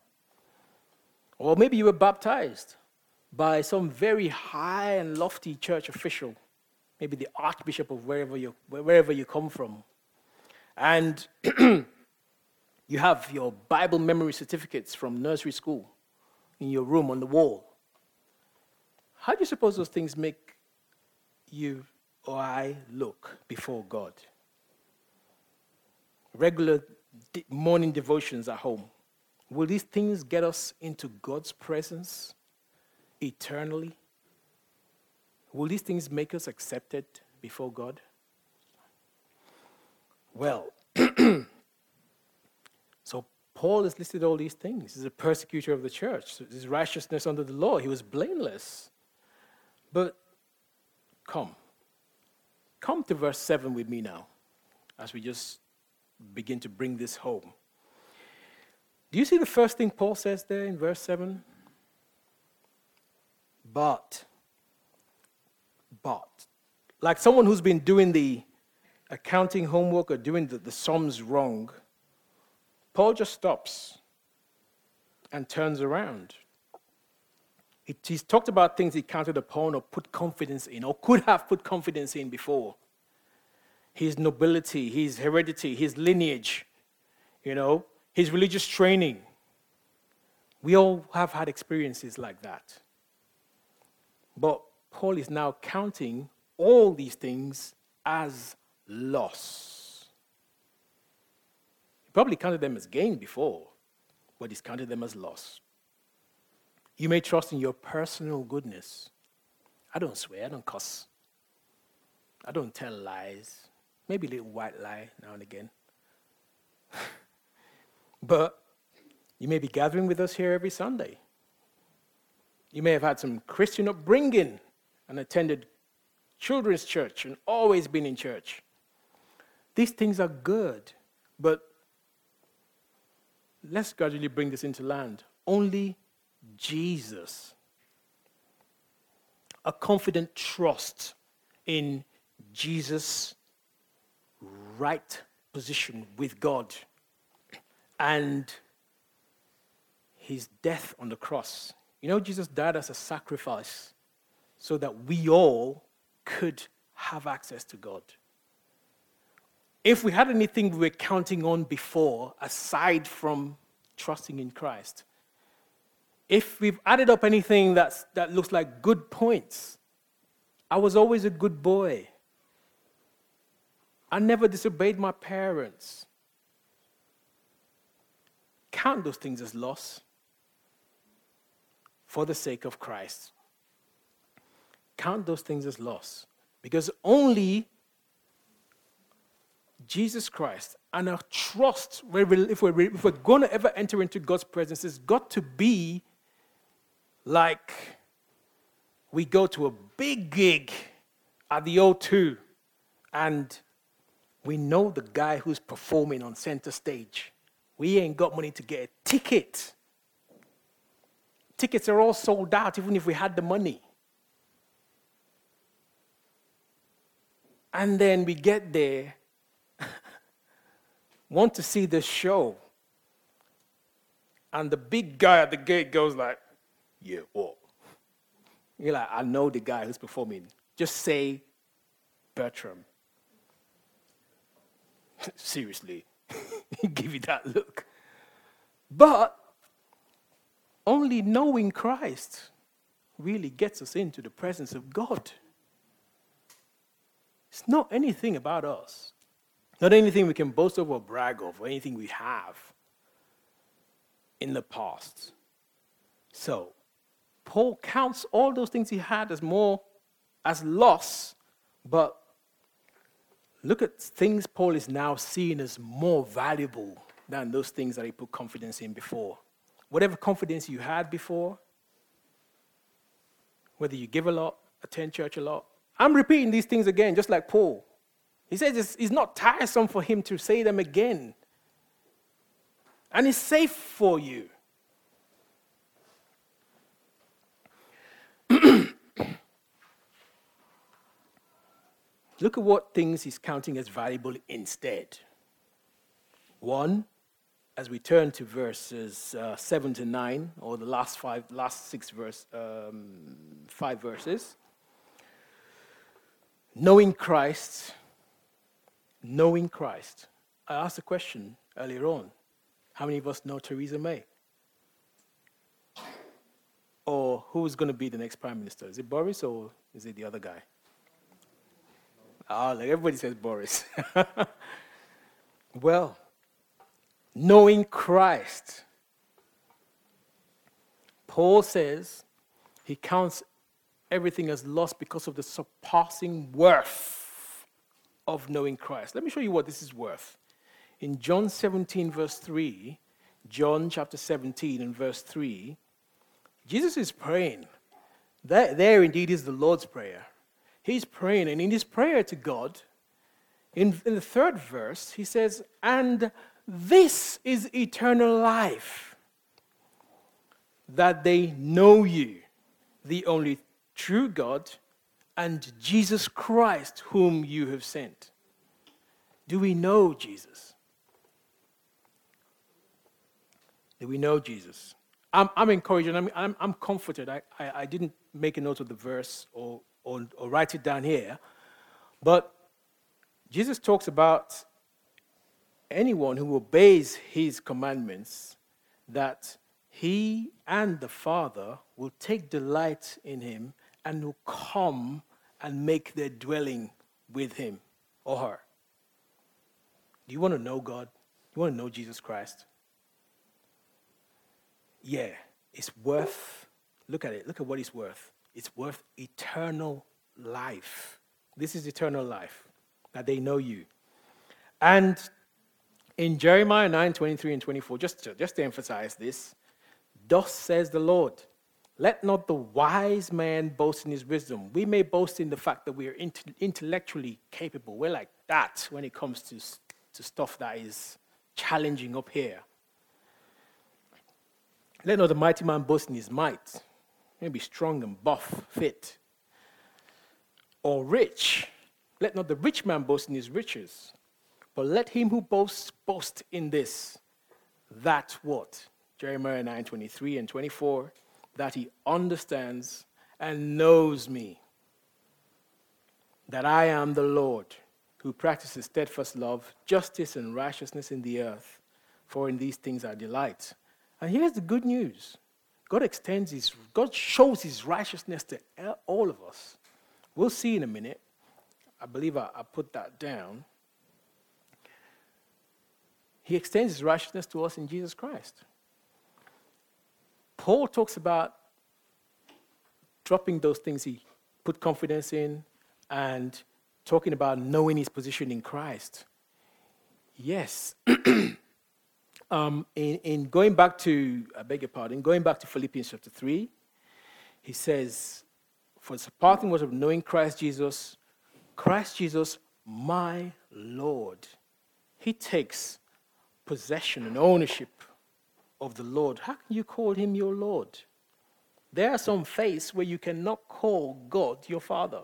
Or maybe you were baptized by some very high and lofty church official, maybe the archbishop of wherever you, wherever you come from. And you have your Bible memory certificates from nursery school in your room on the wall. How do you suppose those things make you or I look before God? Regular morning devotions at home. Will these things get us into God's presence eternally? Will these things make us accepted before God? Well, so Paul has listed all these things. He's a persecutor of the church. So his righteousness under the law. He was blameless. But come. Come to verse 7 with me now, as we just begin to bring this home. Do you see the first thing Paul says there in verse 7? But, but, like someone who's been doing the accounting homework or doing the, the sums wrong, Paul just stops and turns around. He's talked about things he counted upon or put confidence in or could have put confidence in before his nobility, his heredity, his lineage, you know, his religious training. We all have had experiences like that. But Paul is now counting all these things as loss. He probably counted them as gain before, but he's counted them as loss. You may trust in your personal goodness. I don't swear, I don't cuss. I don't tell lies. Maybe a little white lie now and again. but you may be gathering with us here every Sunday. You may have had some Christian upbringing and attended children's church and always been in church. These things are good, but let's gradually bring this into land. Only Jesus. A confident trust in Jesus' right position with God and his death on the cross. You know, Jesus died as a sacrifice so that we all could have access to God. If we had anything we were counting on before, aside from trusting in Christ, if we've added up anything that's, that looks like good points, I was always a good boy. I never disobeyed my parents. Count those things as loss for the sake of Christ. Count those things as loss because only Jesus Christ and our trust, if we're, if we're going to ever enter into God's presence, has got to be like we go to a big gig at the O2 and we know the guy who's performing on center stage. We ain't got money to get a ticket. Tickets are all sold out, even if we had the money. And then we get there, want to see the show. And the big guy at the gate goes like, yeah, what? You're like, I know the guy who's performing. Just say Bertram. Seriously. Give you that look. But only knowing Christ really gets us into the presence of God. It's not anything about us, not anything we can boast of or brag of, or anything we have in the past. So, Paul counts all those things he had as more as loss, but look at things Paul is now seeing as more valuable than those things that he put confidence in before. Whatever confidence you had before, whether you give a lot, attend church a lot, I'm repeating these things again, just like Paul. He says it's, it's not tiresome for him to say them again. And it's safe for you. Look at what things he's counting as valuable instead. One, as we turn to verses uh, seven to nine, or the last five, last six verse, um, five verses, knowing Christ, knowing Christ. I asked a question earlier on. How many of us know Theresa May? Or who's going to be the next prime minister? Is it Boris or is it the other guy? Ah, like everybody says Boris. well, knowing Christ, Paul says he counts everything as lost because of the surpassing worth of knowing Christ. Let me show you what this is worth. In John 17, verse 3, John chapter 17 and verse 3, Jesus is praying. That, there indeed is the Lord's Prayer. He's praying, and in his prayer to God, in, in the third verse, he says, And this is eternal life, that they know you, the only true God, and Jesus Christ, whom you have sent. Do we know Jesus? Do we know Jesus? I'm, I'm encouraged and I'm, I'm, I'm comforted. I, I, I, didn't make a note of the verse or, or, or write it down here, but Jesus talks about anyone who obeys his commandments that he and the Father will take delight in him and will come and make their dwelling with him or her. Do you want to know God? You want to know Jesus Christ? Yeah, it's worth, look at it, look at what it's worth. It's worth eternal life. This is eternal life, that they know you. And in Jeremiah 9 23 and 24, just to, just to emphasize this, thus says the Lord. Let not the wise man boast in his wisdom. We may boast in the fact that we are intellectually capable. We're like that when it comes to, to stuff that is challenging up here. Let not the mighty man boast in his might. Maybe strong and buff, fit. Or rich. Let not the rich man boast in his riches. But let him who boasts boast in this. That what? Jeremiah 9 23 and 24 that he understands and knows me, that I am the Lord who practices steadfast love, justice, and righteousness in the earth, for in these things I delight. And here's the good news God extends his, God shows his righteousness to all of us. We'll see in a minute. I believe I, I put that down. He extends his righteousness to us in Jesus Christ. Paul talks about dropping those things he put confidence in and talking about knowing his position in Christ. Yes. um, in, in going back to, I beg your pardon, going back to Philippians chapter 3, he says, For the parting was of knowing Christ Jesus, Christ Jesus, my Lord. He takes possession and ownership of the Lord. How can you call him your Lord? There are some faiths where you cannot call God your Father.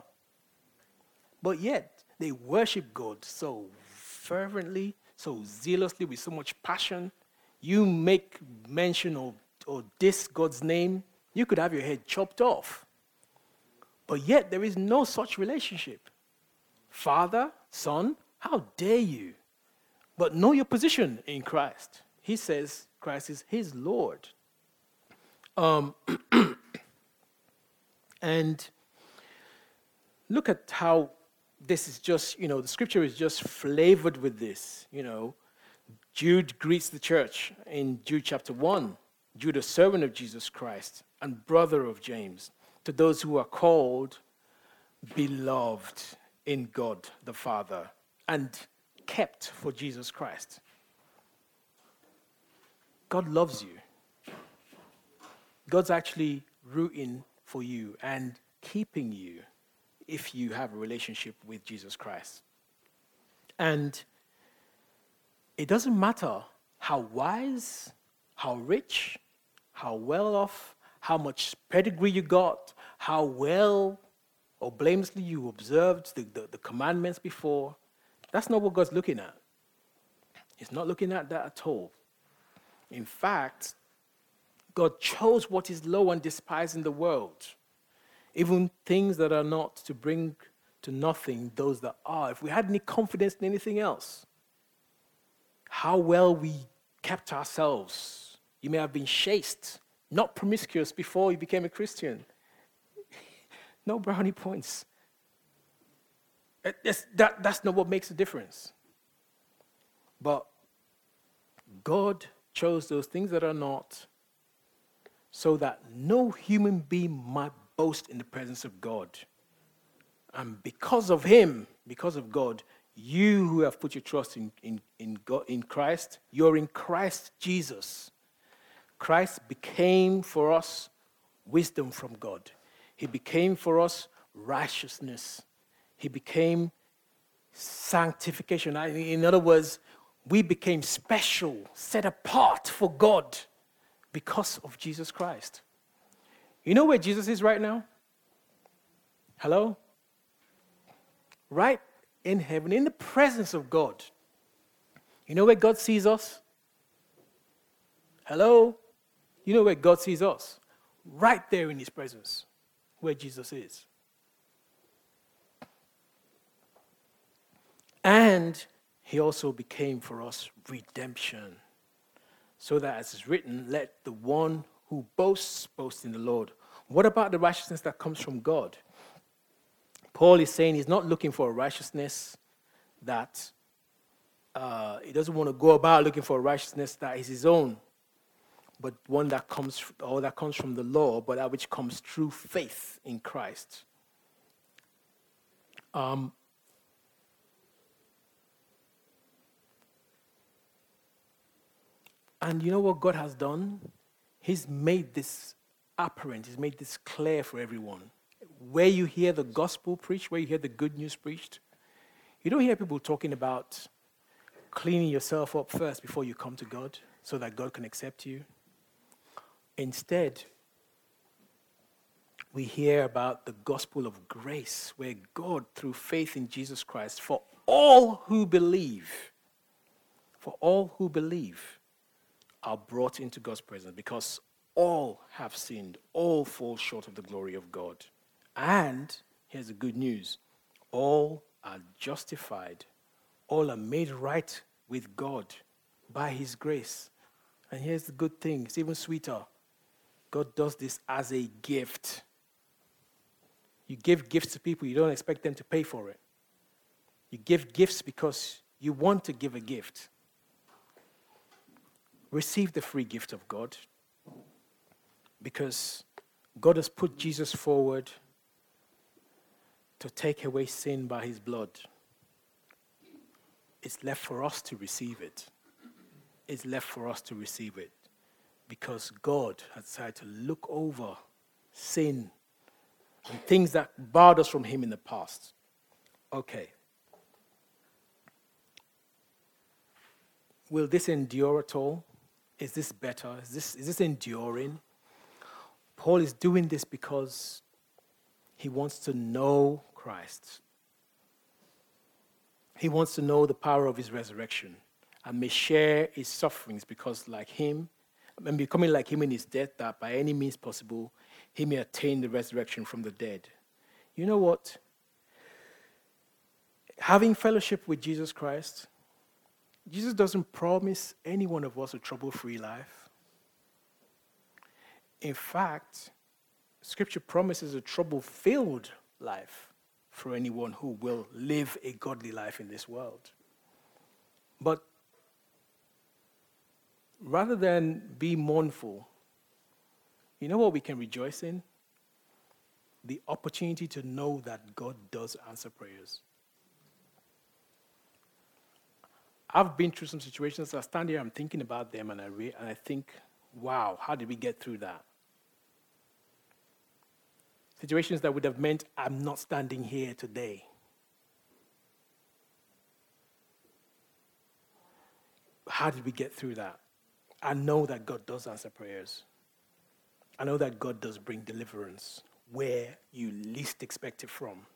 But yet, they worship God so fervently, so zealously, with so much passion. You make mention of or diss God's name, you could have your head chopped off. But yet, there is no such relationship. Father, Son, how dare you? But know your position in Christ. He says Christ is his Lord. Um, and look at how this is just, you know, the scripture is just flavored with this. You know, Jude greets the church in Jude chapter 1. Jude, a servant of Jesus Christ and brother of James, to those who are called, beloved in God the Father, and kept for Jesus Christ. God loves you. God's actually rooting for you and keeping you if you have a relationship with Jesus Christ. And it doesn't matter how wise, how rich, how well off, how much pedigree you got, how well or blamelessly you observed the, the, the, commandments before. That's not what God's looking at. He's not looking at that at all. In fact, God chose what is low and despised in the world, even things that are not, to bring to nothing those that are. If we had any confidence in anything else, how well we kept ourselves. You may have been chaste, not promiscuous before you became a Christian. no brownie points. That, that's not what makes a difference. But God chose those things that are not so that no human being might boast in the presence of God. And because of him, because of God, you who have put your trust in, in, in, God, in Christ, you're in Christ Jesus. Christ became for us wisdom from God. He became for us righteousness. He became sanctification. In other words, we became special, set apart for God because of Jesus Christ. You know where Jesus is right now? Hello? Right in heaven, in the presence of God. You know where God sees us? Hello? You know where God sees us? Right there in His presence, where Jesus is. And He also became for us redemption so that as is written, let the one who boasts boasts in the Lord. What about the righteousness that comes from God? Paul is saying he's not looking for a righteousness that uh, he doesn't want to go about looking for a righteousness that is his own, but one that comes or that comes from the law, but that which comes through faith in Christ. Um, And you know what God has done? He's made this apparent, He's made this clear for everyone. Where you hear the gospel preached, where you hear the good news preached, you don't hear people talking about cleaning yourself up first before you come to God so that God can accept you. Instead, we hear about the gospel of grace, where God, through faith in Jesus Christ, for all who believe, for all who believe, are brought into God's presence because all have sinned, all fall short of the glory of God. And here's the good news all are justified, all are made right with God by His grace. And here's the good thing it's even sweeter God does this as a gift. You give gifts to people, you don't expect them to pay for it. You give gifts because you want to give a gift receive the free gift of God because God has put Jesus forward to take away sin by his blood. it's left for us to receive it. It's left for us to receive it because God has decided to look over sin and things that barred us from Him in the past. Okay. Will this endure at all? Is this better? Is this, is this enduring? Paul is doing this because he wants to know Christ. He wants to know the power of his resurrection and may share his sufferings because, like him, and becoming like him in his death, that by any means possible, he may attain the resurrection from the dead. You know what? Having fellowship with Jesus Christ, Jesus doesn't promise any one of us a trouble free life. In fact, Scripture promises a trouble filled life for anyone who will live a godly life in this world. But rather than be mournful, you know what we can rejoice in? The opportunity to know that God does answer prayers. I've been through some situations. I stand here, I'm thinking about them, and I, re- and I think, wow, how did we get through that? Situations that would have meant I'm not standing here today. How did we get through that? I know that God does answer prayers. I know that God does bring deliverance where you least expect it from.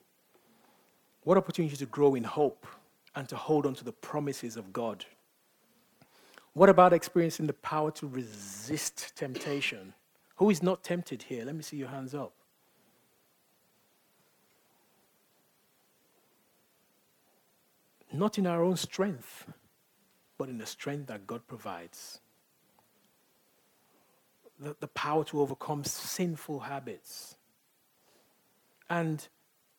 What opportunity to grow in hope and to hold on to the promises of God. What about experiencing the power to resist temptation? Who is not tempted here? Let me see your hands up. Not in our own strength, but in the strength that God provides. The, the power to overcome sinful habits. And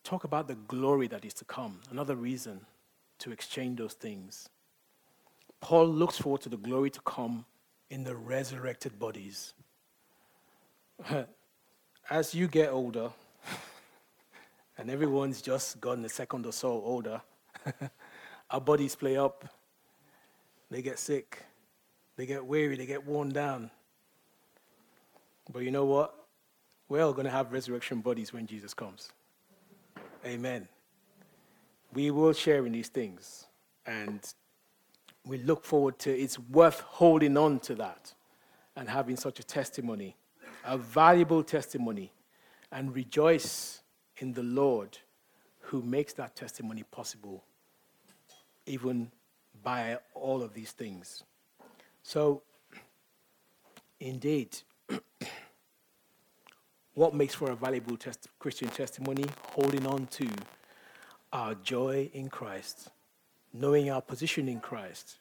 talk about the glory that is to come. Another reason to exchange those things. Paul looks forward to the glory to come in the resurrected bodies. As you get older, and everyone's just gotten a second or so older, our bodies play up. They get sick. They get weary. They get worn down. But you know what? We're all going to have resurrection bodies when Jesus comes. Amen we will share in these things. And we look forward to it's worth holding on to that and having such a testimony, a valuable testimony, and rejoice in the Lord who makes that testimony possible, even by all of these things. So, indeed, what makes for a valuable test- Christian testimony? Holding on to our joy in Christ, knowing our position in Christ,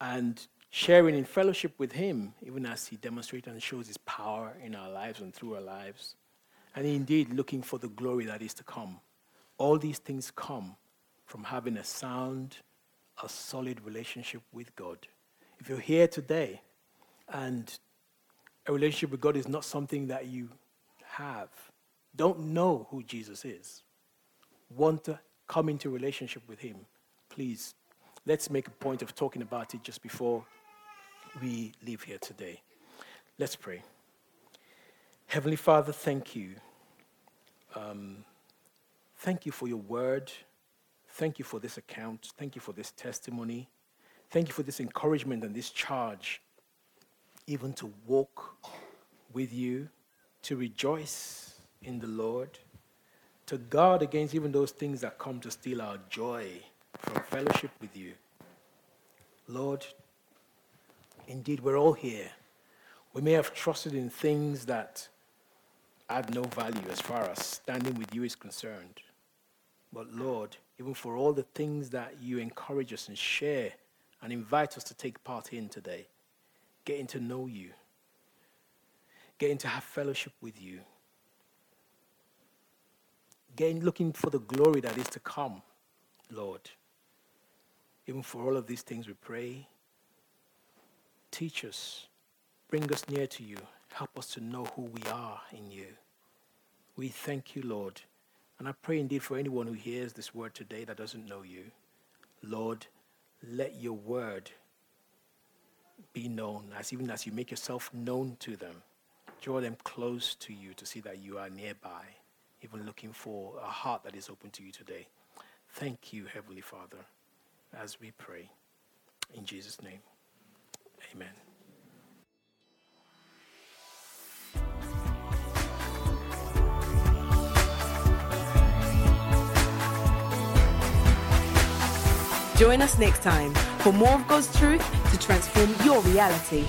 and sharing in fellowship with Him, even as He demonstrates and shows His power in our lives and through our lives, and indeed looking for the glory that is to come. All these things come from having a sound, a solid relationship with God. If you're here today and a relationship with God is not something that you have, don't know who Jesus is, want to come into relationship with Him, please, let's make a point of talking about it just before we leave here today. Let's pray. Heavenly Father, thank you. Um, thank you for your word. Thank you for this account. Thank you for this testimony. Thank you for this encouragement and this charge, even to walk with you, to rejoice in the Lord to guard against even those things that come to steal our joy from fellowship with you. Lord, indeed, we're all here. We may have trusted in things that add no value as far as standing with you is concerned. But Lord, even for all the things that you encourage us and share and invite us to take part in today, getting to know you, getting to have fellowship with you, again looking for the glory that is to come, Lord. Even for all of these things, we pray. Teach us, bring us near to you, help us to know who we are in you. We thank you, Lord. And I pray indeed for anyone who hears this word today that doesn't know you. Lord, let your word be known, as even as you make yourself known to them. Draw them close to you to see that you are nearby, even looking for a heart that is open to you today. Thank you, Heavenly Father, as we pray. In Jesus' name, amen. Join us next time for more of God's truth to transform your reality.